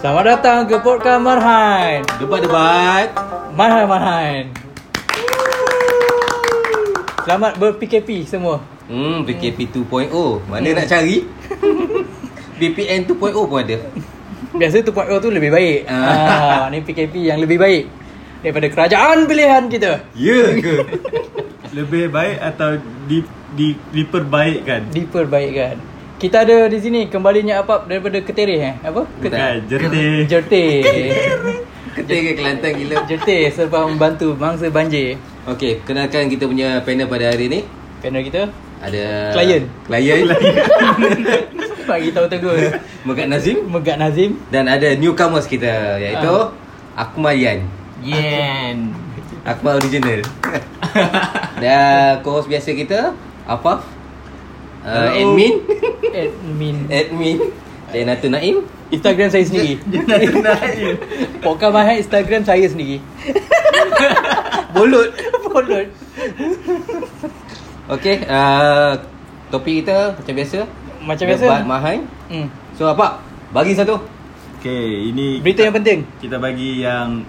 Selamat datang ke podcast Marhain. Debat-debat Marhain Marhain. Selamat ber-PKP semua. Hmm, PKP 2.0 Mana nak cari? BPN 2.0 pun ada Biasa 2.0 tu lebih baik. Ah. Ah, ni PKP yang lebih baik daripada kerajaan pilihan kita. Ya ke? Lebih baik atau di, di, diperbaikkan? Diperbaikkan. Kita ada di sini kembalinya apa daripada Ketereh eh? Apa? Bukan, jernih. Jertih. Ketika ke Kelantan gila Jertih sebab membantu mangsa banjir. Okey, kenalkan kita punya panel pada hari ni Panel kita Ada Klien. Klien bagi tahu tegur. Megat Nazim Megat Nazim. Dan ada newcomers kita Iaitu Ah. Akmal Yan Yen. Akmal original Dan co-host biasa kita Afaf uh. Admin Admin. Admin Dan Natu Naim Instagram saya sendiri. Podcast Mahal Instagram saya sendiri. Bolut Follow. Okey, uh, topik kita macam biasa. Macam biasa. Debat mahal. Hmm. So apa? Bagi satu. Okay, ini Berita yang penting. kita bagi yang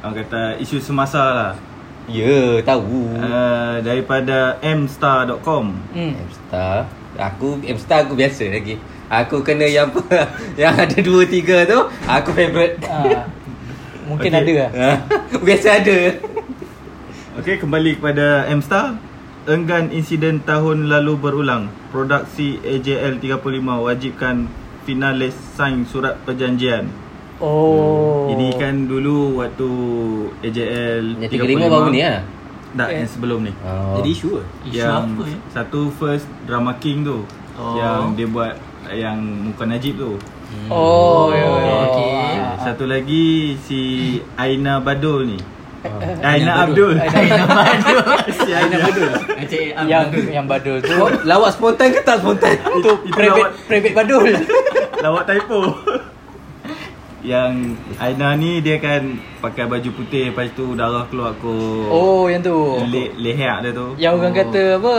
orang kata isu semasa lah. Ya, tahu. Uh, daripada mstar.com. Hmm. M-Star. Aku M-Star aku biasa lagi. Aku kena yang yang ada dua tiga tu, aku favourite. Ah. Mungkin Okey. ada lah. biasa ada. Okey, kembali kepada mstar. Enggan insiden tahun lalu berulang. Produksi AJL 35 wajibkan finalis sign surat perjanjian. Oh. Ini kan dulu waktu AJL Yang tiga lima baru ni lah. Tak, Eh. yang sebelum ni. Oh. Jadi isu ke? Isu yang apa ya? satu first drama king tu Oh. yang dia buat yang muka Najib tu. Oh, ya. Oh, ya. okey. Ah. Satu lagi si Aina Badul ni. Oh. Aina Abdul. Aina Badul. si Aina Badul. Yang yang badul tu. Oh, lawak spontan ke tak spontan? tu itu private private badul. Lawak typo. Yang Aina ni dia kan pakai baju putih lepas tu darah keluar ko Oh, yang tu. le- leher dia tu. Yang orang kata apa?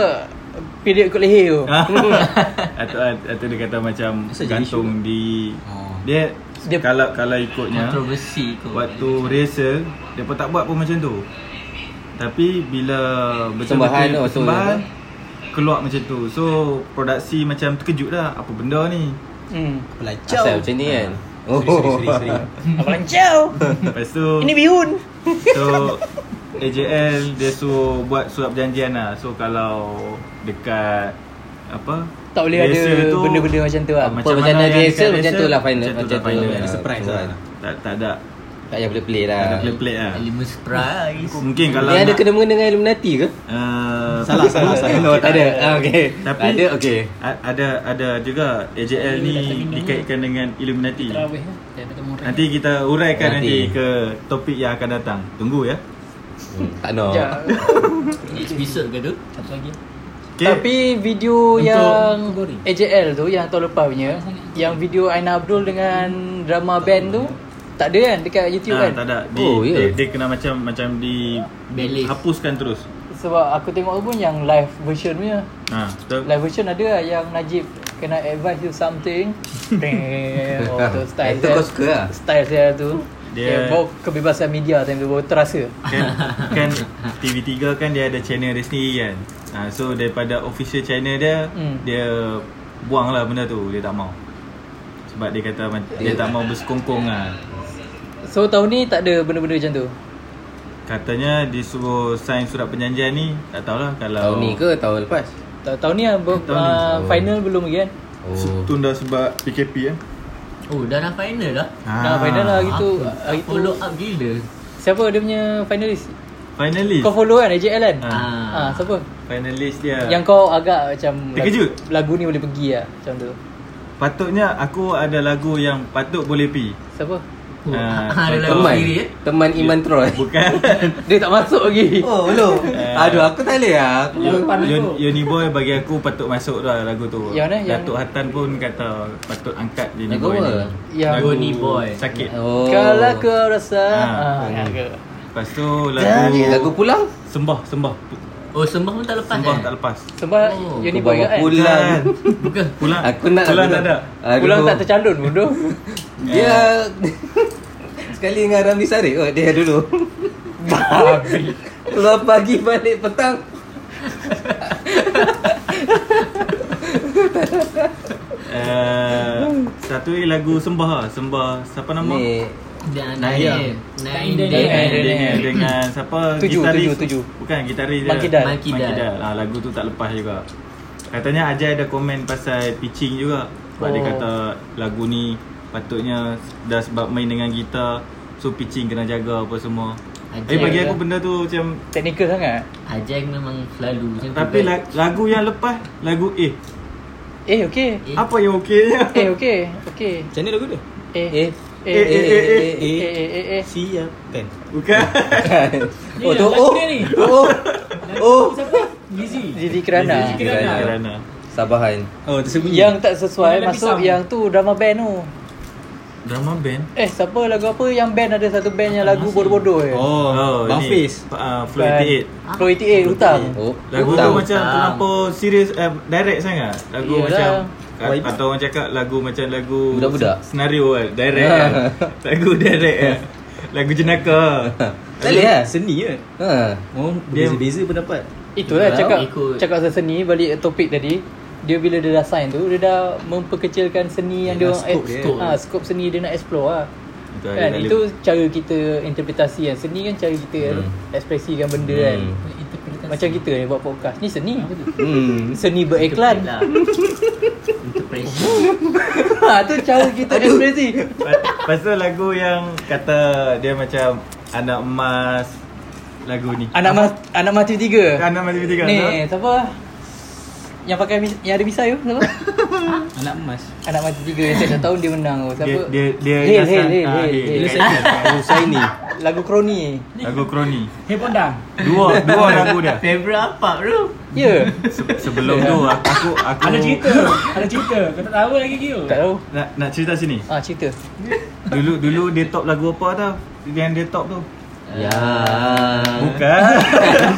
Period kot leher tu. atau atau dia kata macam Asal jadi gantung di Oh. dia, Dia- kalau kalau ikutnya Kontroversi kot. Waktu rehearsal Dia pun tak buat pun macam tu Tapi bila Persembahan tu, betul-betul betul. persembahan Keluar macam tu So produksi macam terkejut dah Apa benda ni Hmm. Asal macam ni kan. Oh. Apa lancau? Lepas tu Ini bihun. So AJL dia suruh buat surat perjanjian lah So kalau dekat Apa Tak boleh ada rehearsal benda-benda macam tu lah. ah, Macam Perjalanan mana rehearsal dekat macam tu lah final. Macam tu Macam lah tu final lah. lah. Surprise lah. Tak, tak ada Tak payah boleh-boleh lah. Tak ada play-play lah Elemen surprise. Mungkin kalau Ni ada nak- kena mengena dengan Illuminati ke? Uh, Salah, salah, salah. No, tak ada. Ah, okey. Tapi Ada, okey. Ada ada juga AJL ni dikaitkan dengan Illuminati. Terawih lah. Dia Nanti kita uraikan Nanti. nanti. ke topik yang akan datang. Tunggu ya. Hmm, tak. Ya. Next episode ke tu? Satu lagi. Okay. Tapi video Untuk- yang. AJL tu yang tahun lepas punya Yang video Aina Abdul dengan drama band tu Tak ada kan dekat YouTube Ah, kan tak ada. Di, Oh, ya. dia, dia kena macam macam di Belis. hapuskan terus. Sebab aku tengok pun yang live version punya Ha, betul. Live version ada lah yang Najib kena advise you something Damn, oh, tu style Itu kau suka lah. Style saya tu Dia- Dia bawa kebebasan media time tu baru terasa Kan kan TV3 kan dia ada channel dia sendiri kan. Ha, so daripada official channel dia Hmm. dia buang lah benda tu. Dia tak mau. Sebab dia kata dia tak mau bersekongkong lah. So tahun ni tak ada benda-benda macam tu Katanya disuruh sign surat perjanjian ni Tak tahulah kalau Tahun ni ke tahun lepas? Ta- Tahun ni, ber, Tahun ni. uh, Oh. final belum lagi kan Oh. Tunda sebab PKP eh Oh, dah nak final dah. Dah final lah hari tu Apa? Hari tu Follow up gila. Siapa dia punya finalis? Finalist Kau follow kan AJL kan? Ah. Ha, siapa? Finalist dia Yang kau agak macam Terkejut? lagu, lagu ni boleh pergi lah Macam tu Patutnya aku ada lagu yang patut boleh pi Siapa? Oh, ada lagu Teman. sendiri eh. Teman Iman Troy. Bukan Dia tak masuk lagi Oh, belum. Eh. Aduh, aku tak boleh lah. Aku Yang Yon. Yoni Boy bagi aku patut masuk lah lagu tu Yang mana? Yang- Datuk Hatan pun kata patut angkat Yoni Lagu Boy ni Yang- Lagu Yoni Boy. Sakit Oh. Kalau kau rasa ya ke? Lepas tu lagu Lagu pulang? Sembah Sembah Oh sembah pun tak lepas Sembah eh? tak lepas Sebab Oh, Uni Aku Boy kan pulang. Bukan Pulang Aku nak Pulang tak ada. Pulang tak tercalon pun tu Dia Sekali dengan Ramli Sarip? Oh, dia dulu. Keluar pagi balik petang. Uh, Satu lagi lagu Sembah lah. Sembah Siapa nama? Ni. Dan Nayang. Naim Naim Dengan, siapa? Tujuh, gitaris. tujuh, tujuh. Bukan gitaris dia. Mankidal. Mankidal ha, Lagu tu tak lepas juga. Katanya Ajay ada komen pasal pitching juga. Sebab oh. dia kata lagu ni Patutnya dah sebab main dengan gitar So pitching kena jaga apa semua. Ajay Eh bagi aku benda tu macam Teknikal sangat? Ajay memang selalu macam Tapi la- lagu yang lepas Lagu A. Eh okey. Eh, Apa yang okeynya? Eh okey. Okey. Macam mana lagu tu? Eh. Eh. Eh Eh, eh, eh, eh. Eh. eh eh eh Siap. Kan? Bukan. Ni Oh tu oh dia ni. Oh. Oh. Siapa? Lizzy. Zizi Kirana. Zizi Kirana. Kerana Sabahan. Oh tersembunyi. Yang tak sesuai masuk yang tu drama band tu Drama band Eh siapa lagu apa yang band ada satu band yang lagu bodoh-bodoh je Oh, Bang ni, Fiz. uh, Flow 88 Pro 88 hutang Oh Lagu tu macam terlampau serius eh, direct sangat. Lagu macam Why- atau orang cakap lagu macam lagu Budak-budak. se- senario kan, direct kan. Lagu direct kan. Lagu jenaka. Tak boleh lah Seni ke? Ha Oh, berbeza-beza pendapat. Itulah Itulah, cakap ikut. cakap pasal seni balik topik tadi dia bila dia dah sign tu dia dah memperkecilkan seni yang dia orang scope dia. scope, ha, scope seni dia nak explore lah. Itu kan itu cara kita interpretasi kan seni kan cara kita Hmm. ekspresikan benda kan Hmm. Interpretasi. macam kita ni buat podcast ni seni Hmm seni beriklan Lah. Interpretasi. ha tu cara kita ekspresi Lepas tu lagu yang kata dia macam anak emas lagu ni. anak mas anak mati tiga Anak emas tiga ni siapa yang pakai mis- yang ada misai tu siapa Anak emas. anak mati tiga yang setiap tahun dia menang tu siapa Dia dia dia Hil, ah, Hil. Hil. Dia- Oh saya ni lagu kroni Lagu kroni. Hei Pondang. Dua dua lagu dia. Favorite apa bro? ya Se- Sebelum tu aku aku aku Ada cerita. Ada cerita. Kau tak tahu lagi Gio. tak tahu nak nak cerita sini. ah cerita Dulu dulu dia top lagu apa tau? Yang dia top tu. Ya Bukan.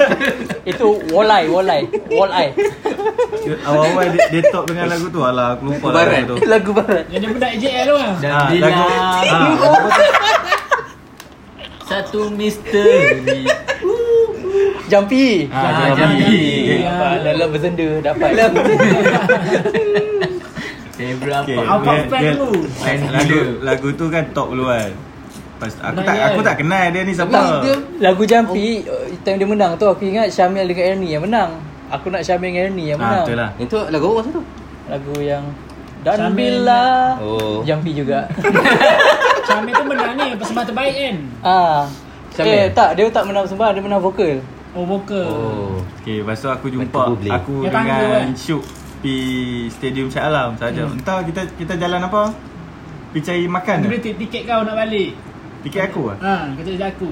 itu walleye walleye walleye Awal-awal dia, dia top dengan lagu tu. Alah aku lupa Barat. lagu tu. lagu barat Yang dia budak AJL tu lah. Dan bila lagu lagu tu? satu misteri. Jampi Ah, Ah, Jampi. Jampi. dapat dalam bersenda dapat Favorite Okay, apa? Apa dia- fan dia- tu? Lagu lagu tu kan top dulu kan. Pas aku Kenal tak dia aku kan? tak kenal dia ni siapa. Dia lagu Jampi oh. time dia menang tu aku ingat Syamil dengan Ernie yang menang aku nak Syamil dengan Ernie yang Ah, menang betul lah. Itu lagu apa tu? lagu yang dan Syamil. bila Oh Jampi juga Syamil tu menang ni. Persembahan terbaik kan? ah Syamil? eh tak dia tak menang sembah dia menang vokal Oh, vokal. Oh Okay, lepas tu aku jumpa aku tangga dengan kan? Syuk di Stadium Shah Alam saja. Hmm. Entah kita kita jalan apa? Pergi cari makan. Dia beli ti- tiket kau nak balik. Tiket aku ah. Ha, kata dia aku.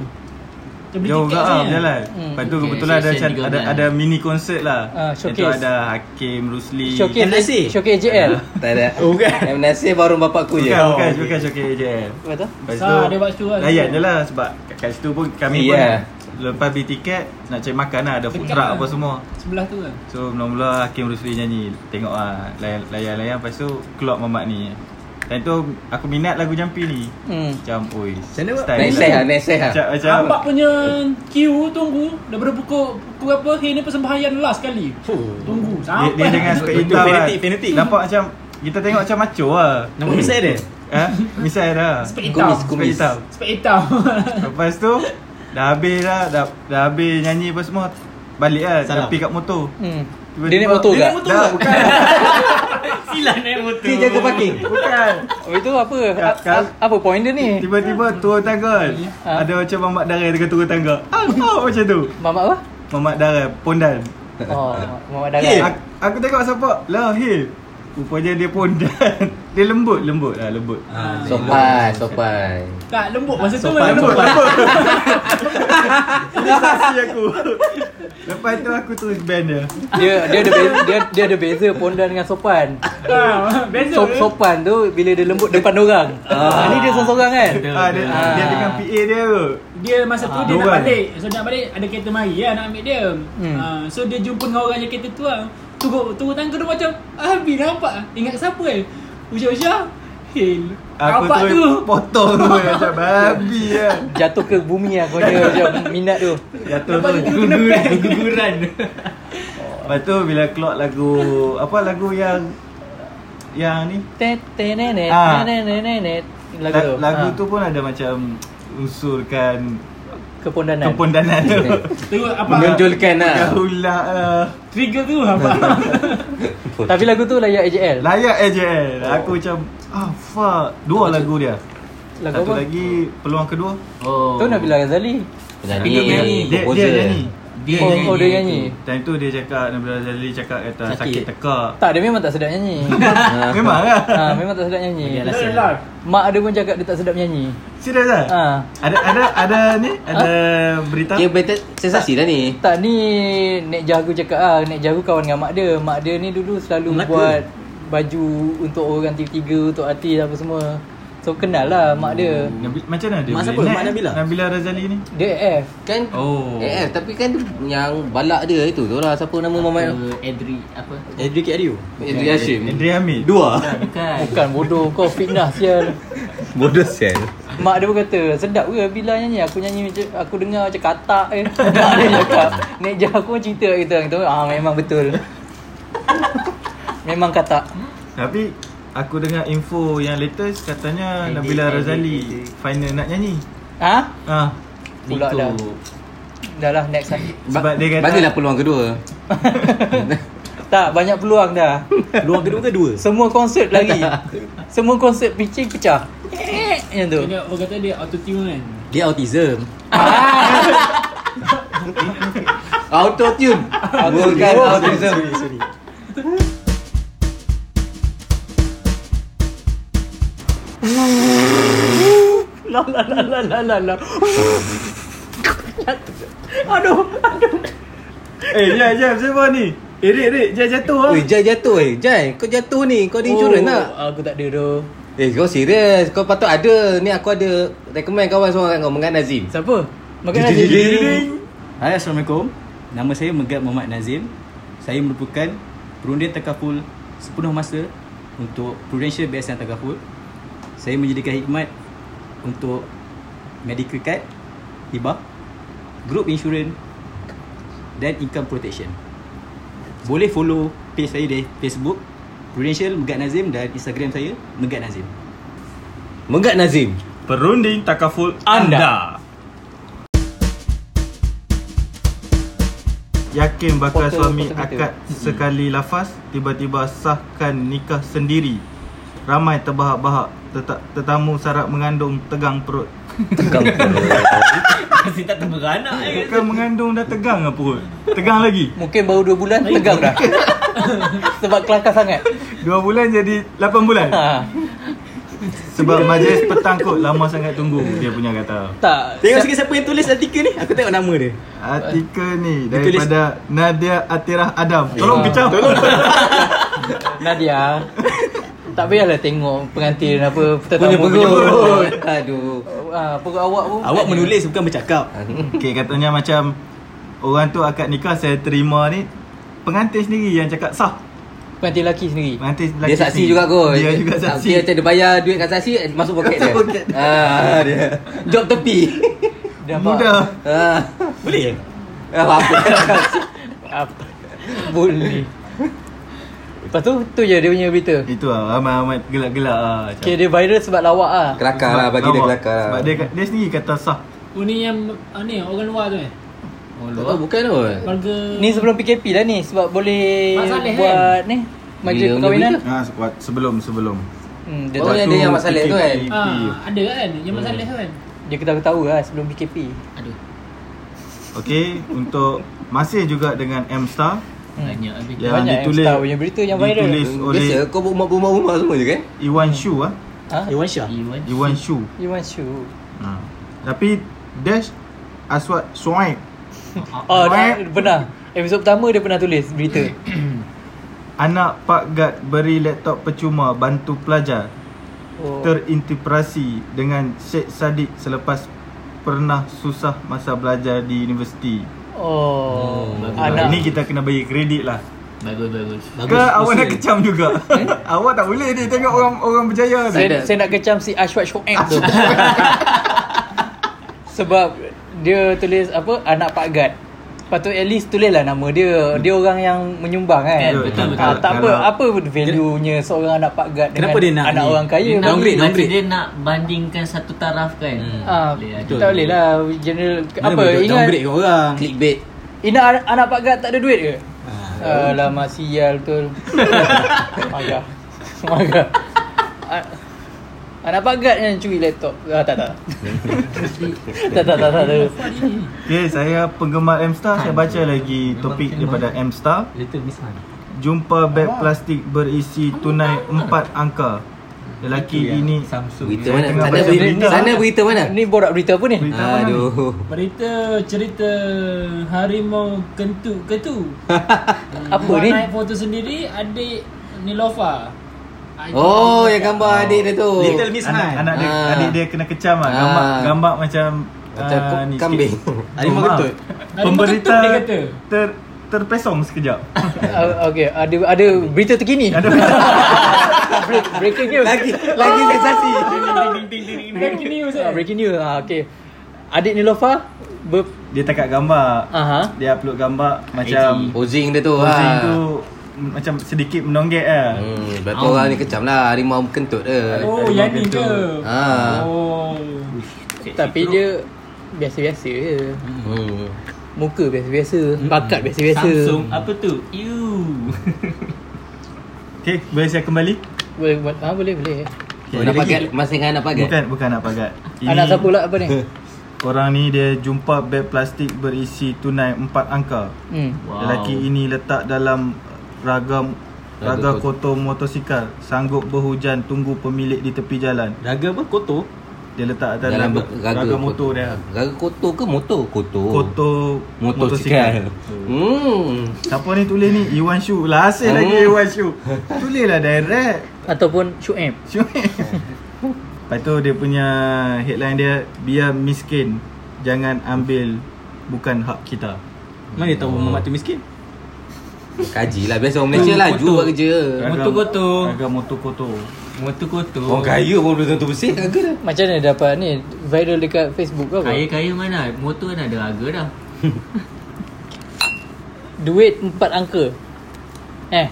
Dia beli Jauh tiket ke ah berjalan. Hmm. Lepas tu Okay, kebetulan ada macam ada 13. ada mini konsert lah. Ah, Itu showcase. ada Hakim Rusli. showcase MNC? showcase JL Tak ada bukan. Yang nasib baru bapakku je Bukan, bukan, Oh, bukan showcase Lepas Sah, tu dia buat situ lah. Layan je lah sebab kat, kat situ pun kami Iya. pun Lepas beli tiket Nak cari makan lah Ada food Dekat truck lah. apa semua Sebelah tu kan. So mula-mula Hakim Rusli nyanyi Tengok lah layan- Layan-layan Lepas tu Keluar mamak ni Dan tu Aku minat lagu Jampi ni hmm. Macam Oi Macam mana, Neseh lah Neseh lah Macam, macam Abang punya queue tunggu daripada pukul pukul berapa hari ni persembahyang last kali. Tunggu dia, sampai dia dengan spek hitam kan fanatik, fanatik. Nampak macam Kita tengok macam macho lah Nama misai dia? Ha? Misal dah Spek hitam. Spek hitam Spek hitam. Lepas tu Dah habis dah Dah, dah habis nyanyi apa semua Balik lah Salam. Tapi kat motor hmm. Tiba-tiba- dia naik motor Dia ke naik motor Dah, bukan Silah naik motor. Dia jaga parking Bukan Oh itu apa? Ka- ka- A- apa point dia ni? Tiba-tiba turun tangga kan Ha? Ada macam mamak darah tengah turun tangga ah, ah, Macam tu Mamak apa? Mamak darah Pondan Oh, Muhammad Hil Darat. aku, aku tengok siapa Lah Hil Rupanya dia pondan Dia lembut Lembut lah lembut Ah, Sopai, sopai. Tak lembut masa tu Sopan, memang lembut. Lembut Ini saksi aku Lepas tu aku tulis band dia Dia dia ada beza, dia, dia ada beza pondan dengan sopan. Ah, Beza. Sop, sopan tu bila dia lembut depan orang. Ah, ni dia seorang-seorang kan. ah, dia, Ah. dia dengan PA dia tu Dia masa tu Ah, dia dua nak balik. So nak balik ada kereta mari lah nak ambil dia. Hmm. Ah, so dia jumpa dengan orang yang kereta tu lah. Turun turun tangga tu macam ah Bi nampak. Ingat siapa eh? Usha-usha. Hil. Aku Apa tu tu? potong tu Macam babi lah Jatuh ke bumi lah kau dia macam minat tu. Jatuh Lepas tu tu gugur, Guguran. Lepas tu bila keluar lagu Apa lagu yang Yang ni tenenet Ah. tenenet lagu Lagu, tu. lagu Ah, tu pun ada macam Unsurkan kepondanan. Kepondanan tu apa? Menonjolkan lah. Gahulak lah Trigger tu apa? Tapi lagu tu layak AJL. Layak AJL Aku macam Ah fuck Dua lagu dia Lagu Satu apa? lagi Peluang kedua Oh. Tu Nabila Ghazali. Jadi Dia. Dia, dia nyanyi Dia Oh, nyanyi. oh dia nyanyi. Time tu dia cakap Nabila Zali cakap kata sakit, Sakit. tekak Tak, dia memang tak sedap nyanyi. Memang lah ha, memang tak sedap nyanyi. Dia live. Mak dia pun cakap dia tak sedap nyanyi. Serius lah Ha. Ada ada ada ni Ada berita Kira better sensasi dah ni. Tak ni Nek Jagu cakap ah, Nek Jagu kawan dengan mak dia. Mak dia ni dulu selalu Melaka. buat baju untuk orang tiga-tiga, untuk artis apa semua. So kenal lah mak dia. Nabi, Macam mana dia Mak siapa? Mak Nabila? Nabila Razali ni Dia AF. Kan Oh. AF tapi kan yang balak dia itu tu lah siapa nama tu? Apa, Edri apa? Edric Adio. Edri Hashim. Andri Hamid Dua. Bukan. Bukan bodoh kau fitnah sial. Bodoh sel. Mak dia pun kata sedap ke bila nyanyi aku nyanyi macam aku dengar macam katak je. Mak dia cakap Nek Jagu pun cerita kita ah memang betul. memang katak. Tapi Aku dengar info yang latest Katanya Edit, Nabila Razali edit. Final nak nyanyi Ha? Ah, Pula Niko. dah. Dah lah next lah. Sebab dia kata Bagilah peluang kedua. Tak, banyak peluang dah. Luang kedua ke dua? Semua konsert lagi. Semua konsert pitching pecah. Eh, Yang tu. Dia orang kata dia auto tune kan. Dia autism. Auto tune. Bukan autism. La la la la la la la. Aduh, aduh. Eh jap jap siapa ni Eh Rik Rik Jai jatuh lah Oi, Jai jatuh eh. Jai, kau jatuh ni. Kau ada insurans tak? Oh, Aku tak ada tu. Eh, kau serius. Kau patut ada. Ni aku ada recommend kawan seorang kat kau. Mengat Nazim. Siapa? Ding, ding. Hai Assalamualaikum Nama saya Megat Muhammad Nazim Saya merupakan Perundian Takaful Sepenuh masa Untuk Prudential BSN Takaful Saya menyediakan hikmat Untuk Medical card Hibah Group insurance Dan income protection Boleh follow Page saya di Facebook Prudential Megat Nazim Dan Instagram saya Megat Nazim Mengat Nazim. Perunding takaful Anda. anda Yakin bakal Foto- suami foto kita. akad sekali lafaz Tiba-tiba sahkan nikah sendiri Ramai terbahak-bahak Tetamu syarat mengandung tegang perut Tegang perut. Masih tak terberanak eh. Bukan mengandung dah tegang lah perut Tegang lagi Mungkin baru 2 bulan tegang dah. Sebab kelakar sangat. Dua bulan jadi 8 bulan Ha. Sebab majlis petang kot Lama sangat tunggu Dia punya kata Tak. Tengok sikit siapa yang tulis artikel ni Aku tengok nama dia Artikel ni Daripada Nadia Atirah Adam Tolong Ah. kecam Tolong Nadia. Tak payahlah tengok pengantin apa Punya tetamu perut. Aduh. Ah, perut awak pun. Awak menulis bukan bercakap Okay katanya macam Orang tu akad nikah Saya terima ni Pengantin sendiri yang cakap sah Pengantin lelaki sendiri. Pengantin lelaki Dia saksi sendiri. juga kot. Dia juga saksi Dia macam dia bayar duit kat saksi eh, masuk poket dia. poket. Ah, dia. Job tepi. Dia? Mudah Ah. Boleh Apa apa. Apa? Boleh. Lepas tu, tu je dia punya berita. Itu lah Ramai-ramai gelak-gelak lah macam. Okay, dia viral sebab lawak lah. Kelakar lah bagi dia kelakar. lah. Sebab dia, dia sendiri kata sah Oh ni yang ah, ni orang luar tu eh Oh, tahu bukan kot. Keluarga Ni sebelum PKP lah ni sebab boleh Mak Saleh buat ni majlis Bila perkahwinan. ha, se- sebelum sebelum Hmm, dia, Oh, tahu, yang dia yang Mak Saleh tu kan? ah, Ada kan Yang masalah tu kan dia ketahu-tahu lah sebelum PKP. Aduh Okay Untuk Masih juga dengan Banyak habis. Yang Banyak ditulis M-Star punya berita yang viral. Ditulis oleh Biasa kau buat rumah-rumah semua je kan? Iwan Shu ah. Ha? Iwan Syah. Iwan. Iwan Shu. Iwan Shu. Ha. Tapi Dash Aswad Suaib Oh, dah, benar. Episod pertama dia pernah tulis berita. Anak Pak Gad beri laptop percuma bantu pelajar Oh. Terintegrasi dengan Syed Saddiq selepas pernah susah masa belajar di universiti Oh, bagus. anak Ini kita kena bagi kredit lah Bagus bagus. Ke awak nak kecam juga Awak tak boleh ni tengok orang orang berjaya tu saya, saya nak kecam si Ashwat Shoaib tu. Sebab dia tulis apa anak Pak Gad. Patut at least tulislah nama dia. Dia orang yang menyumbang kan. Kan, betul, betul. Ah, tak apa Kalau- apa value-nya seorang anak Pak Gad Kenapa dengan dia nak anak ni? orang kaya. Dia nak downgrade, downgrade. dia nak bandingkan satu taraf kan. Hmm. Ah, ada. tak boleh lah general Mana apa ingat downgrade kat orang. Clickbait. ingat anak, anak Pak Gad tak ada duit ke? Ah. Alamak sial betul. Marah. Marah. A- Anak Pak Gad yang curi laptop. Ah, tak tak. tak tak tak tak. tak. Okay saya penggemar M-Star Saya baca lagi topik daripada M-Star. Jumpa beg plastik berisi tunai 4 angka Lelaki ini Samsung. Berita mana? Sana baca berita, berita. sana berita mana? Ni borak berita apa ni? Berita mana ni? Aduh. Berita cerita harimau kentu ketu. Apa Buat ni? Naik foto sendiri adik Nilofa. Adik Oh, yang gambar adik dia tu. Little Miss anak, Han. anak dia Ah. adik dia kena kecam ah gambar Ah. gambar macam Macam ah, ni kambing. Harimau Oh, kentut. Harimau Pemberita kentut dia kata. ter terpesong sekejap. Uh, okay, ada ada berita terkini. Ada Break, breaking news. Lagi lagi sensasi. Breaking news Ah, eh. breaking news. Ah, okay. Adik Nilofa ber dia takat gambar. Aha. Dia upload gambar macam Posing dia tu. posing ha. tu macam sedikit menonggek ah. Hmm, berapa orang ni kecam lah harimau kentut dia. Oh, Harimau yang ni ke? Ha. Oh. tapi dia biasa-biasa je. Hmm. Muka biasa-biasa, bakat biasa-biasa. Samsung apa tu? You. Okey, boleh saya kembali? Boleh buat ah, boleh boleh. Oh, nak pagat masih dengan nak pagat. Bukan, bukan nak pagat. Anak siapa pula apa ni? Orang ni dia jumpa beg plastik berisi tunai 4 angka. Hmm. Wow. Lelaki ini letak dalam ragam Raga raga kotor motosikal sanggup berhujan tunggu pemilik di tepi jalan. Raga apa? Kotor? Dia letak atas Dalam raga, raga, raga motor dia. Raga kotor ke motor? Kotor. Kotor Motosikal. Hmm. Siapa ni tulis ni? Iwan Shu. Lah asyik Hmm. lagi Iwan Shu. Tulislah direct. Ataupun Shuaib. Shu. Lepas tu dia punya headline dia biar miskin jangan ambil bukan hak kita. Mana dia tahu Muhammad tu miskin? Kaji lah Biasa orang Malaysia Kotor. Jual kerja Motor kotor. Raga motor kotor. Motor kotor. Orang kaya pun belum tentu bersih Raga dah Macam mana dapat ni viral dekat Facebook ke apa? Kaya-kaya mana? Motor kan ada harga dah. Duit empat angka. Eh,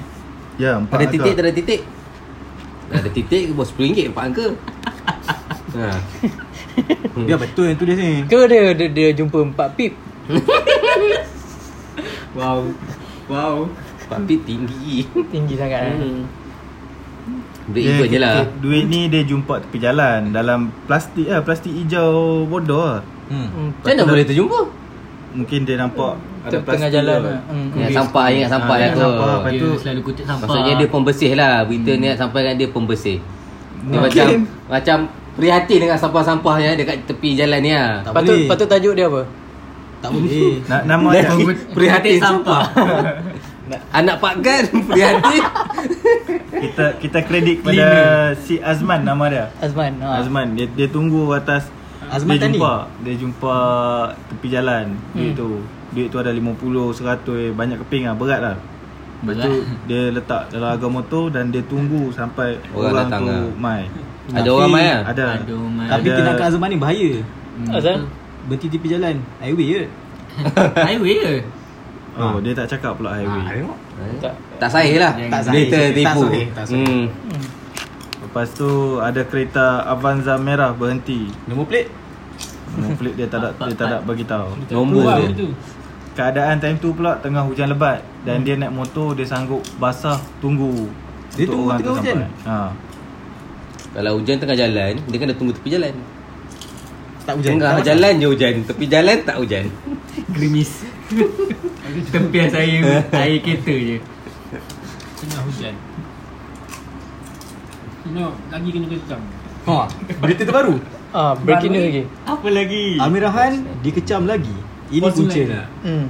Ya, empat Ada angka. titik tak ada titik Ada titik ke bos RM10 empat angka ha. Biar betul yang tulis ni. ke dia dia, dia jumpa empat pip. Wow. Wow. Tapi tinggi Tinggi sangat eh. hmm. Break Dia, je lah Duit ni dia jumpa tepi jalan dalam plastik lah, plastik hijau bodoh lah. Hmm. Hmm. Macam mana boleh terjumpa? Mungkin dia nampak ada Tengah plastik jalan lah. lah. Hmm. Ingat sampah Ingat sampah Ah, lah tu sampah. Lepas Dia tu- selalu kutip sampah. Maksudnya dia pembersih lah Berita ni nak sampaikan dia pembersih Dia Mungkin. macam Macam Prihatin dengan sampah-sampah yang Dekat tepi jalan ni lah boleh. patut tajuk dia apa? Tak boleh. Na- nama dia Prihatin sampah. Anak Pak Gan Prihatin kita kita kredit kepada si Azman nama dia. Azman. Ha. Azman dia dia tunggu atas Azman dia Tani? jumpa dia jumpa tepi jalan duit Hmm. tu. Duit tu ada 50, 100 banyak keping lah berat lah. Lepas tu dia letak dalam harga motor dan dia tunggu sampai Orang orang, tu lah. mai. Ada Tapi- orang main lah Ada. Aduh, man. Tapi Ada- tindakan Azman ni bahaya. Azan? Berhenti tepi jalan. Highway je. Highway ke? Oh, dia tak cakap pula highway. Tak. Tak sahih lah Tak sahih. Tipu sahih, tak sahih. hmm. Lepas tu ada kereta Avanza merah berhenti. Nombor plate? Nombor plate dia tak ada dia tak ada bagi tahu. Nombor dia tu. Keadaan time tu pula tengah hujan lebat dan dia naik motor dia sanggup basah tunggu Dia untuk tunggu orang tu tengah hujan? Ha. Kalau hujan tengah jalan Dia kena tunggu tepi jalan Tak hujan. Tengah Tak jalan je hujan Tepi jalan tak hujan Gerimis. Tempias air air kereta je. Tengah hujan. Tengok, lagi kena kecam. Ha, berita terbaru. Ah, breaking news lagi. Apa lagi? Amir Rahan dikecam lagi. Ini Pos punca tak? Hmm.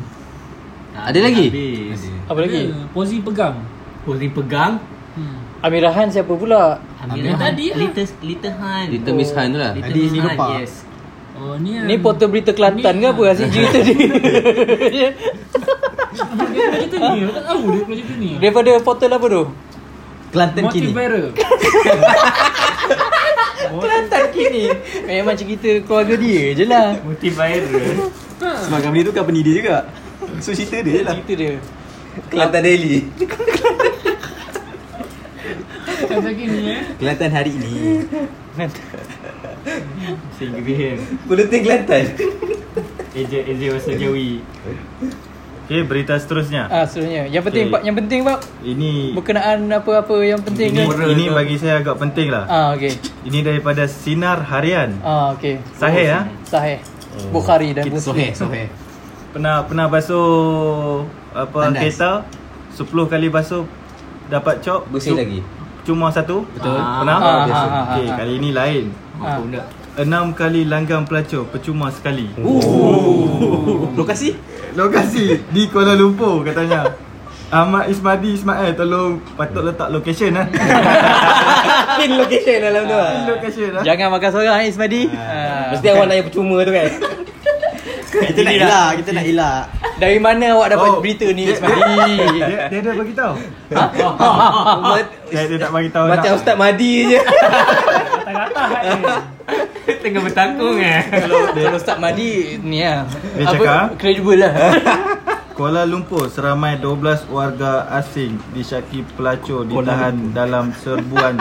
Ada lagi? Habis. Apa lagi? Posi pegang. Posing pegang. Hmm. Amir Rahan siapa pula? Amir Yang Han. tadi lah. Little, Little Han. Little Miss Han tu lah. Little Miss Han, yes. Oh, ni Ni portal berita Kelantan ke apa? Asyik cerita dia. Dia cerita ni. Aku tak tahu dia cerita ni. Daripada portal apa tu? Kelantan Motif kini. viral. Kelantan kini. Memang cerita keluarga dia je lah. Motif viral. Sebab company tu company dia juga. So cerita dia je lah. Cerita dia. Kelantan Daily. Macam gini eh. Kelantan hari ini. Sehingga Graham. Buletin Kelantan. AJ AJ Wasa Jawi. Okay, berita seterusnya. Ah, seterusnya. Yang penting Okay. pak, yang penting pak Ini berkenaan apa-apa yang penting ini? Moral ini bagi saya agak penting lah. Ah, okey. Ini daripada Sinar Harian. Ah, okey. Sahih ya. Sahih. Bukhari dan Muslim. soheh, soheh. Pernah pernah basuh apa Tandas. kereta 10 kali basuh dapat cop Bersih lagi. Cuma satu Betul. Pernah? Ah, Biasa. ah, ah, Okey, ah. kali ini lain. Ah. Enam kali langgang pelacur percuma sekali. Lokasi? Lokasi di Kuala Lumpur katanya. Ahmad Ismadi Ismail tolong patut letak location lah. Pin location dalam tu lah. location lah. Jangan makan seorang eh Ismadi. Ah. Mesti awak nak yang percuma tu kan. Kita nak elak, kita nak elak. Dari mana awak dapat Oh, berita ni dia- Ismadi? Dia, dia ada bagi tahu. Dia, dia tak bagi tahu Macam nak. Ustaz Madi je. Kata-kata. Tengah bertakung eh. kalau kalau Ustaz Madi ni lah. Dia cakap? Credible lah. Kuala Lumpur seramai 12 warga asing disyaki pelacur ditahan dalam serbuan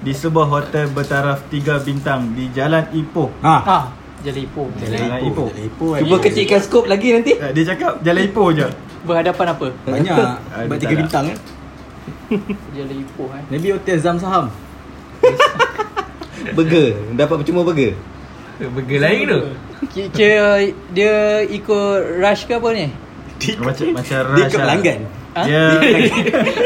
di sebuah hotel bertaraf 3 bintang di Jalan Ipoh. Ha. ah, Jalan Ipoh. Jalan Ipoh. Jalan Ipoh. Cuba kecilkan skop lagi nanti. Eh, Dia cakap Jalan Ipoh je. Berhadapan apa? Banyak. Ah, Buat dia tiga bintang eh. Jalan Ipoh eh. Maybe hotel Zam Saham. Burger. Dapat percuma burger. Burger lain tu. Ki- Kira dia ikut rush ke apa ni? Macam macam Dia rush ikut lah. pelanggan. Ha? Dia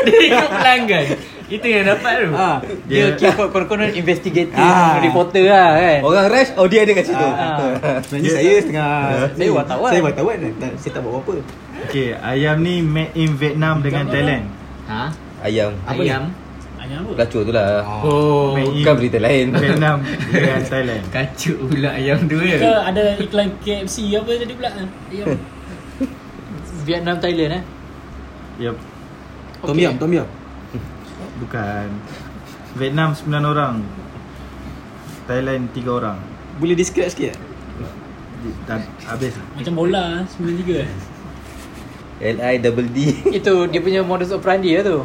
Dia ikut pelanggan. Itu yang dapat tu. Ha. Dia Dia- kira konon-konon investigative Ah. reporter lah kan. Orang rush, oh dia ada kat situ. Ah. Sebenarnya saya setengah Saya wartawan. Saya wartawan tak- Saya tak buat apa-apa Okey, ayam ni made in Vietnam dengan Thailand. Ha? Ayam. Apa ni? Ayam. Ayam apa? Pelacur tu lah. Oh. Made in Bukan berita lain. Vietnam dengan Thailand. Kacuk pula ayam tu Ke ya. ada iklan KFC apa tadi pula? Ayam. Vietnam Thailand eh. Yep, Tom. Yum Tom Yum bukan. Vietnam 9 orang. Thailand 3 orang. Boleh describe sikit tak? Di- dah- Habis. Macam bola 93 eh. L-I double D. Itu dia punya modus operandi lah tu.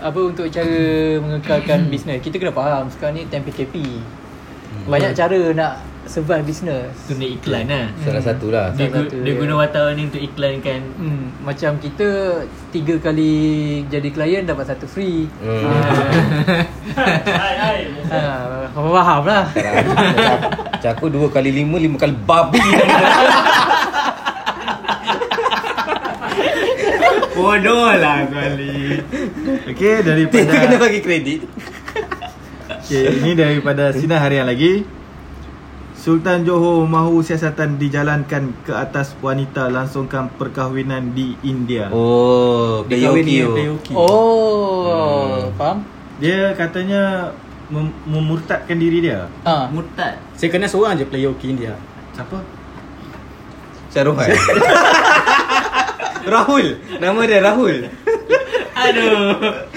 Apa untuk cara mengekalkan bisnes. Kita kena faham sekarang ni time PKP. Banyak cara nak survive bisnes. Tu nak iklan lah. Salah satu lah. Dia, Salah gu- satu, dia ya. guna wartawan ni untuk iklankan Hmm, macam kita tiga kali jadi klien dapat satu free. Hmm. Hai. Ha, faham lah. Sekarang macam, aku dua kali lima, lima kali babi. Bodoh lah kali. Okey, Dia kena daripada bagi kredit. Okey, ini daripada Sinar Harian lagi. Sultan Johor mahu siasatan dijalankan ke atas wanita langsungkan perkahwinan di India. Oh, POQ. POQ Oh, faham? Dia katanya mem- memurtadkan diri dia. Ha. Murtad. Saya kenal seorang je player hoki India Siapa? Syarohan. Rahul. Nama dia Rahul. Aduh.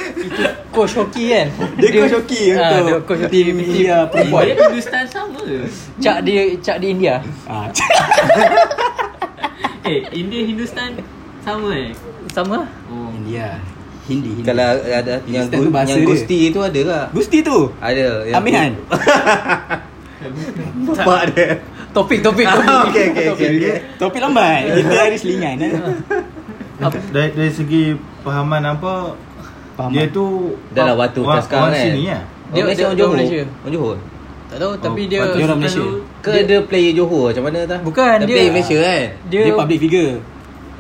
Coach hoki kan? Dia coach hoki Ah, untuk dia coach hoki tim tim India perempuan. Dia Hindustan sama. Cak dia cak di India. Ah, Eh, India Hindustan sama eh? Sama? Oh. India Hindi, Hindi. Kalau ada yang Hindustan tu gu- yang dia. Gusti tu ada tak? Gusti tu Ada. Yang Amihan Bapak dia. Topik topik topik. Ah, okey, okey, okey, okey. Topik lambat Kita hari selingan eh. Dari, dari segi pahaman apa Pahaman. Dia tu Dah lah waktu orang, sekarang kan. sini ya. Dia- Orang dia- dia Johor. Malaysia. Orang Johor. Tak tahu tapi Oh, dia Dia orang Malaysia Ke dia player Johor macam mana tak? Bukan, dia dia- player Malaysia kan? dia, Dia public figure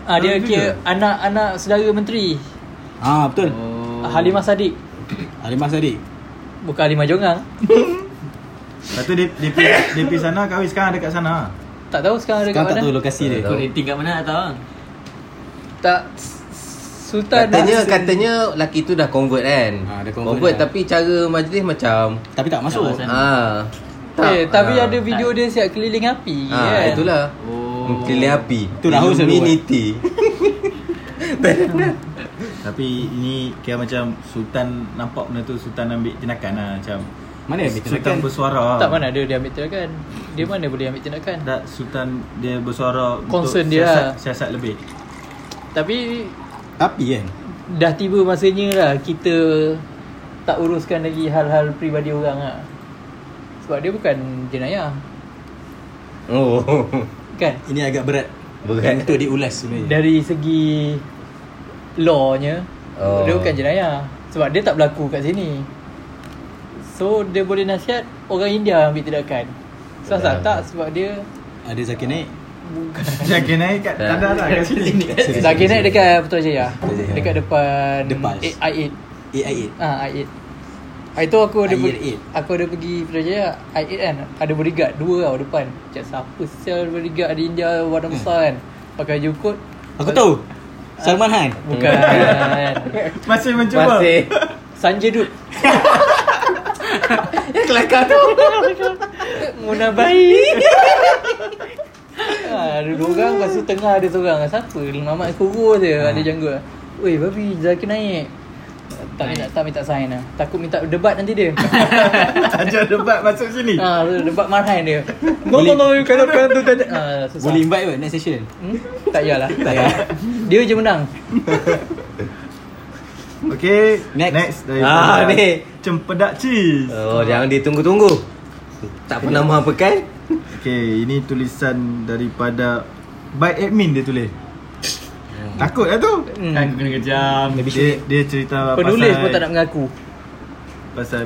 Ah dia Dalam kira anak-anak saudara menteri. Ah betul. Oh. Halimah Sadiq. Halimah Sadiq. Bukan Halimah Jongang. Lepas tu dia, dia, pergi, dia pergi sana kahwin sekarang dekat sana Tak tahu sekarang dekat Sekarang tak mana. tahu lokasi dia. Kau rating kat mana tak tahu? Tak Sultan Katanya dah- katanya laki tu dah convert kan. Ah, dah convert convert dah. tapi cara majlis macam Tapi tak masuk. Tak masuk. ah. Eh, tapi ah. ada video dia siap keliling api Ah, kan. itulah. Oh. Keliling api. Tu Rahul selalu buat. Illuminati. Tapi ini kira macam Sultan nampak benda tu Sultan ambil tindakan lah Macam Mana ambil Sultan tindakan? bersuara Tak mana ada dia ambil tindakan. Dia mana boleh ambil tindakan. Tak Sultan dia bersuara Concern untuk dia siasat, lah. siasat lebih Tapi Tapi kan. dah tiba masanya lah kita tak uruskan lagi hal-hal peribadi orang lah. Sebab dia bukan jenayah. Oh. Kan? Ini agak berat. Berat. Untuk diulas sebenarnya. Dari segi lawnya Oh. Dia bukan jenayah Sebab dia tak berlaku kat sini So dia boleh nasihat Orang India ambil tindakan Ya. tak? Tak sebab dia Ada Zakir naik. Bukan Jaga naik kat Tak. tanda tak kat sini Zakir naik dekat Putrajaya Putrajaya. Dekat depan Depan. eh, I8 AI8. Ah, I8 Hari tu aku ada I8. pergi, aku ada pergi Putrajaya I8 kan Ada bodyguard Dua tau depan Macam siapa sial bodyguard di India Warna besar kan Pakai baju kot Aku tahu. Salman Han. Bukan Masih mencuba Masih. Sanjay Dutt Kelakar tu. Muna bayi ha, Ada dua orang Lepas tu tengah ada seorang Siapa? Mamat Kuro je Ha. Ada janggut Weh babi Zakir naik tak minta, tak minta sign lah Takut minta debat nanti dia Ajar debat masuk sini ha, Debat marhain dia No no no Kalau kan tu tak ha, susah Boleh invite kot next session. hmm? Tak payahlah Tak payah. Dia je menang Okay Next. Next Ah, daripada ni. Cempedak cheese Oh, jangan ditunggu-tunggu. Tak pernah menghampakan. Okay Ini tulisan daripada By admin dia tulis Takut lah tu hmm. Aku kena kejam. dia, dia cerita Penulis pasal pun tak nak mengaku Pasal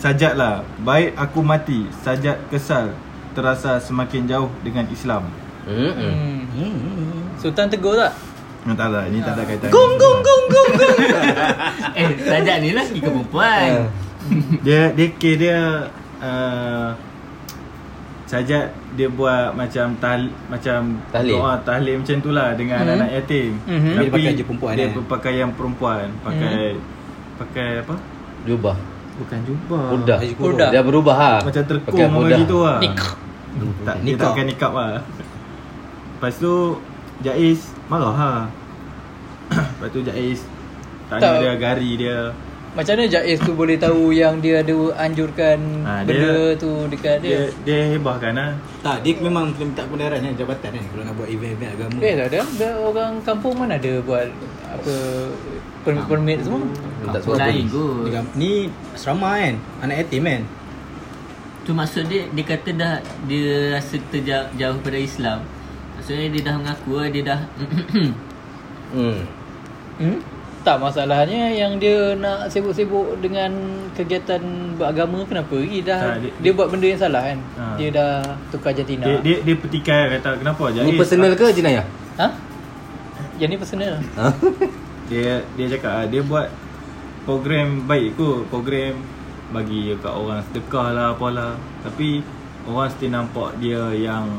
Sajat lah Baik aku mati Sajat kesal Terasa semakin jauh dengan Islam Hmm. hmm. Hmm. Sultan tegur tak? Hmm, tak ada, ini tak ada kaitan Gong gong gong gong gong Eh, sajak ni lelaki ke perempuan? Dia dia kira dia uh, Sajat dia buat macam tal, macam Tahlil. doa tahlil macam tu lah dengan Mhm. anak yatim. Mhm. Dia pakai je perempuan, Dia eh? berpakaian perempuan, pakai pakai apa? Jubah. Bukan jubah. Haji Purdah. Dia berubah ha. Macam Pakai terkung apa purdah. gitu lah. Nik Tak, dia tak pakai nikab lah. Lepas tu Jais marah ha. Lepas tu Jais tanya Tak. dia gari dia. Macam mana Jaiz tu boleh tahu yang dia ada anjurkan Ha, benda dia- tu dekat Dia dia? dia hebahkan lah. Tak, dia memang kena minta kebenaran kan jabatan kan kalau nak buat event-event agama. Eh tak ada, ada orang kampung mana ada buat apa permit-permit semua. Tak Kampung suruh lain polis. kot. Ni asrama kan, anak yatim kan. Tu maksud dia dia kata dah dia rasa terjauh jauh pada Islam. Maksudnya dia dah mengaku lah, dia dah Hmm. Hmm? Tak masalahnya yang dia nak sibuk-sibuk dengan kegiatan beragama kenapa? Eh, dah Tak, dia, dia- buat benda yang salah kan. Ha. Dia dah tukar jatina. Dia dia dia petikai kata kenapa Jais? Ni personal ke jenayah? Ha? Yang ni personal. Ha? dia dia cakap ah, dia buat program baik kot program bagi kat orang sedekah lah apalah tapi orang still nampak dia yang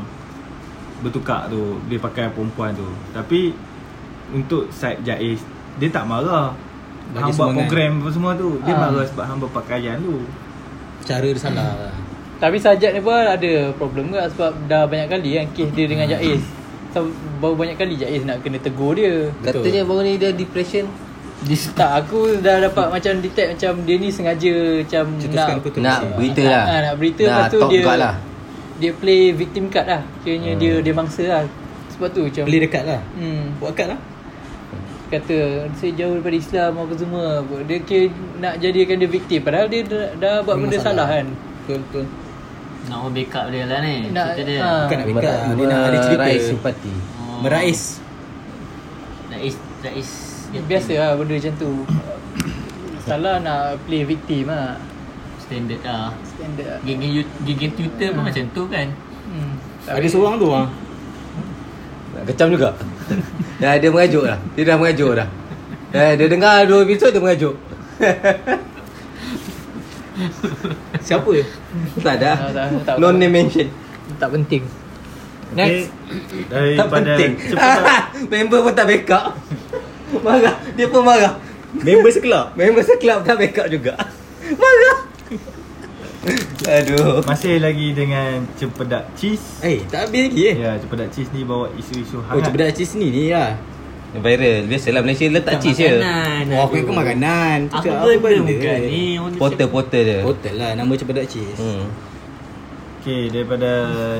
bertukar tu dia pakai perempuan tu tapi untuk side Jais dia tak marah Bagi hang buat semangat. program apa semua tu dia Ah. marah sebab hang berpakaian tu Cara dia salah lah. Tapi Sajat ni pun ada problem ke sebab dah banyak kali kan kes dia dengan Jaiz. So, baru banyak kali Jaiz nak kena tegur dia. Katanya baru ni dia depression. Tak, aku dah dapat macam detect macam dia ni sengaja macam Cetuskan nak. Nak berita lah. Ah, nak berita lepas tu dia lah. dia play victim card lah. Kiranya dia dia mangsa lah. Sebab tu macam Beli dekat lah. Hmm. Buat kad lah. Kata saya jauh daripada Islam apa semua. Dia kira nak jadikan dia victim padahal dia dah, dah buat benda salah, salah. kan. Betul betul. nak orang backup dia lah ni. Nak- Cerita dia. ah. Bukan nak backup. Dia nak ada cerita. Meraih simpati. Oh. Merais. Rais Rais Biasa lah benda macam tu. Salah nak play victim lah. Standard lah. Standard lah. You- geng-geng Twitter pun macam tu kan. Hmm. Ada seorang tu ah. Nak kecam juga. Dah dia mengajuk dah. Dia dah mengajuk dah. Eh, dia dengar dua episod dia mengajuk. Siapa? Tak dah. Tak, tak, tak. Non name mention. Tak penting. Okay. Next. Tak Daripada penting. cepat Member pun tak backup. Marah. Dia pun marah. Member sekelab. Member sekelab tak backup juga. Marah. Aduh. Masih lagi dengan Cempedak Cheese Eh, tak habis lagi eh. Ya, Cempedak Cheese ni bawa isu-isu Oh, hangat cepedak cheese ni ni lah. Viral. Biasalah Malaysia letak Bukan cheese je. makanan, Oh, aku ingat makanan. Apa Cakap, benda benda bukan eh? ni Porter-porter dia. Hotel lah nama cepedak cheese. Hmm. Okay, daripada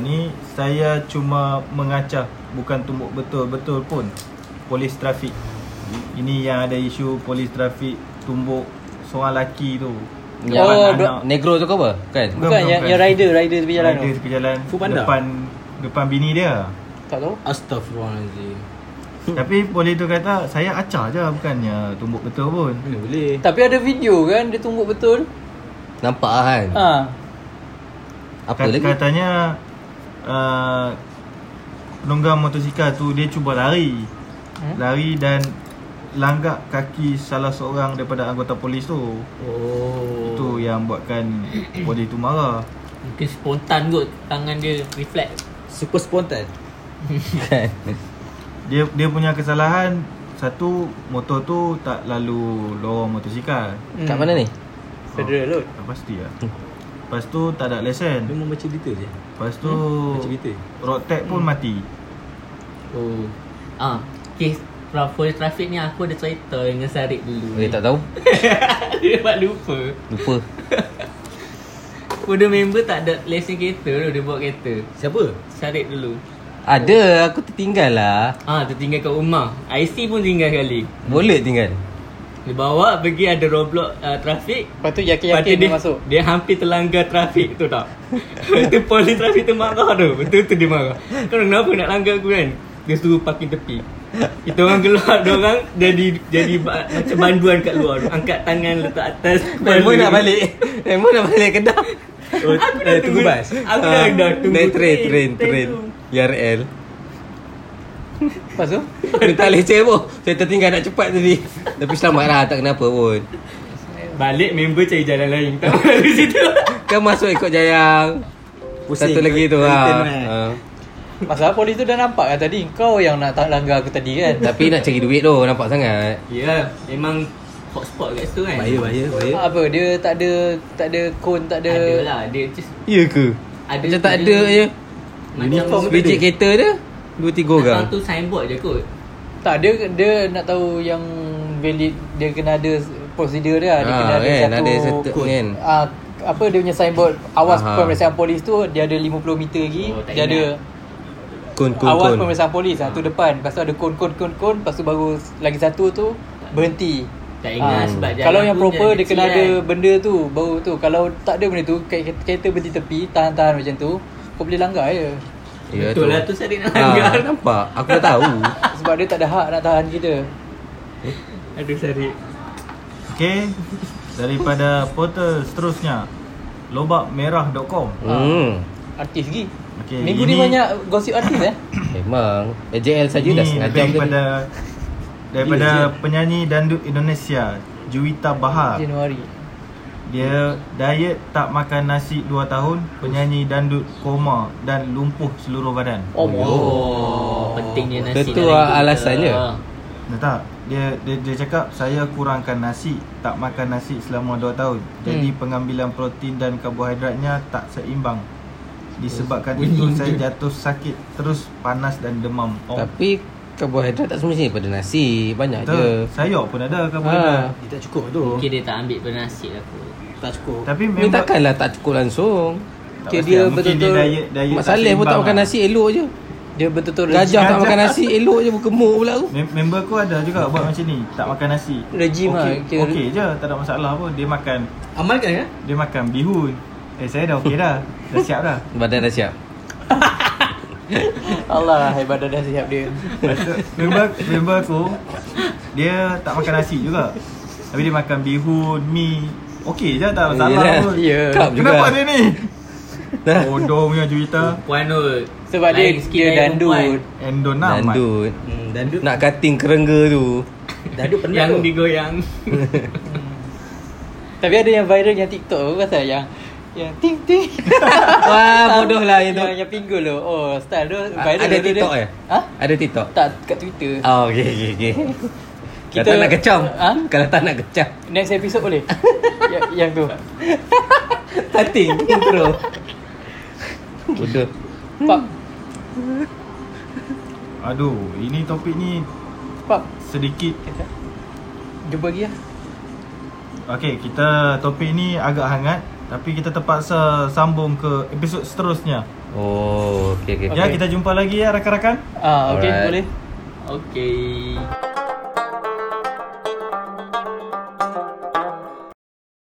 ni Saya cuma mengacah Bukan tumbuk betul-betul pun Polis trafik Ini yang ada isu polis trafik Tumbuk seorang lelaki tu Yang Oh, Depan do- anak. Negro tu kau apa? Kan? Bukan, Bukan, yang, bukan. yang rider, rider tepi jalan Rider tu. tepi jalan Foodpanda? Depan Depan bini dia Tak tahu. Astaghfirullahalazim. Tapi polis tu kata Saya acah je Bukannya tumbuk betul pun Mana boleh? Tapi ada video kan dia tumbuk betul. Nampak lah kan? Ha. Apa Kat- lagi? Katanya uh, Penunggang motosikal tu Dia cuba lari Hmm? Lari dan Langgak kaki salah seorang Daripada anggota polis tu Oh. Itu yang buatkan Polis tu marah Mungkin spontan kot tangan dia reflect. super spontan. Dia dia punya kesalahan Satu Motor tu tak lalu Lorong motosikal Kat mana ni? Federal Road. Tak pasti lah Lepas tu tak ada lesen Memang baca berita je. Lepas tu Baca berita. Road tag pun mati Oh. Ah, kes polis trafik ni aku ada cerita dengan Sarik dulu. Eh tak tahu. dia buat lupa. Lupa. Kuda member tak ada lesen kereta tu dia bawa kereta. Siapa? Sarik dulu. Ada, aku tertinggal lah. Ah, tertinggal kat rumah. IC pun tinggal kali. Boleh tinggal. Dia bawa pergi ada roadblock uh, trafik. Lepas tu Lepas tu yakin-yakin dia dia masuk. Dia hampir terlanggar trafik tu tak. tu polis trafik tu marah tu. Betul tu dia marah. Kau kenapa nak langgar aku kan? Dia suruh parking tepi. Kita orang keluar dia orang jadi jadi macam banduan kat luar tu. Angkat tangan letak atas. Kepala. nak balik. Memang nak balik Kedah. Oh, Aku dah eh, tunggu tunggu bas. Aku dah, dah tunggu Naik train, train, train. tu. YRL. Lepas tu Tak leceh pun. Saya tertinggal nak cepat tadi. Tapi selamat lah, tak kenapa pun. Balik member cari jalan lain. Tak situ. Kan masuk ikut Jayang. Pusing. Satu lagi tu Return ha. kan? Ha. Masalah polis tu dah nampak kan tadi Kau yang nak tak langgar aku tadi kan Tapi nak cari duit tu, nampak sangat. Ya, memang hotspot kat situ kan. Bahaya, bahaya, bahaya. Apa dia tak ada Tak ada kon Tak ada, Ada lah. Dia just Ya ke? ada Macam tak ada je. Macam Uniform Biji kereta dia. Dua tiga orang. Nak tahu tu signboard je kot. Tak dia Dia nak tahu yang Valid Dia kena ada Prosedur dia Dia Ah, kena ada kan, satu ada satu kan. ah, Apa dia punya signboard Awas Aha. pemeriksaan polis tu Dia ada 50 meter lagi Oh, Dia ada ingat. Kun kun Awas kun. pemeriksaan polis ah, tu depan Lepas tu ada kon kon kon kon Lepas tu baru Lagi satu tu Berhenti Tak ingat Ah, sebab jalan Kalau yang proper Dia kena ada kan. benda tu Baru tu Kalau tak ada benda tu Kereta kereta berhenti tepi Tahan-tahan macam tu Kau boleh langgar je Ya, Betul lah tu Sadiq nak Ha, langgar. nampak. Aku dah tahu. Sebab dia tak ada hak nak tahan kita Aduh Sadiq. Okay Daripada portal seterusnya Lobakmerah.com Hmm. Artis lagi Okey, Minggu ni ini- banyak gosip artis eh Memang AJL saja dah Ini setengah jam tadi. daripada Daripada penyanyi dandut Indonesia Juwita Bahar Januari Dia diet tak makan nasi 2 tahun Penyanyi dandut koma dan lumpuh seluruh badan Oh, Oh, pentingnya nasi Tentu dalam lah alasannya. Dah tak? Dia, dia dia cakap saya kurangkan nasi, tak makan nasi selama 2 tahun. Jadi Hmm. pengambilan protein dan karbohidratnya tak seimbang. Disebabkan Bunyi itu je. saya jatuh sakit terus panas dan demam. Oh, Tapi karbohidrat tak semestinya pada nasi. Banyak je. betul. Sayur pun ada karbohidrat. Ha. Dia tak cukup tu. Mungkin dia tak ambil bernasi lah kot. Tak cukup. Tapi Ni memang takkanlah tak cukup langsung. tak Okay, dia lah. Mungkin betul-betul- dia diet, diet Mak Saleh pun tak makan lah. nasi elok je. Dia betul-betul Gajah tak makan nasi elok je berkemuk pula tu. Mem- Member aku ada juga buat macam ni Tak makan nasi Regime lah, Okey kira- okay je Tak ada masalah pun Dia makan Amalkan kan? Dia makan bihun Eh saya dah okey dah Dah siap dah Badan dah siap. Allah hebat dah siap dia member, member aku Dia tak makan nasi juga Tapi dia makan bihun, mi Okey je tak masalah pun Ya. Cup juga. Kenapa dia ni? Dah. Bodoh punya juita Puan tu Sebab dia Lain dia dandut. Endon Ahmad. Dandut. Hmm, dandut Nak cutting kerengga tu. Dandut penat Yang digoyang Tapi ada yang viral yang TikTok tu pasal yang yang ting ting. Wah, bodoh lah itu. Yang, yang pinggul tu. Oh, style tu viral. Ada tu TikTok dia. eh? Ha? Ada TikTok? Tak kat Twitter. Oh, okey okey okey. Kalau Kita- tak nak kecam. Ha? Kalau tak nak kecam. Next episode boleh? yang, yang tu. Cutting intro. Bodoh. Pak, Aduh, ini topik ni pak. sedikit Jumpa lagi lah. Okey, kita topik ni agak hangat tapi kita terpaksa sambung ke episod seterusnya. Oh, okey okey. Ya, Okey. kita jumpa lagi ya rakan-rakan. Ah, okey, boleh. Okay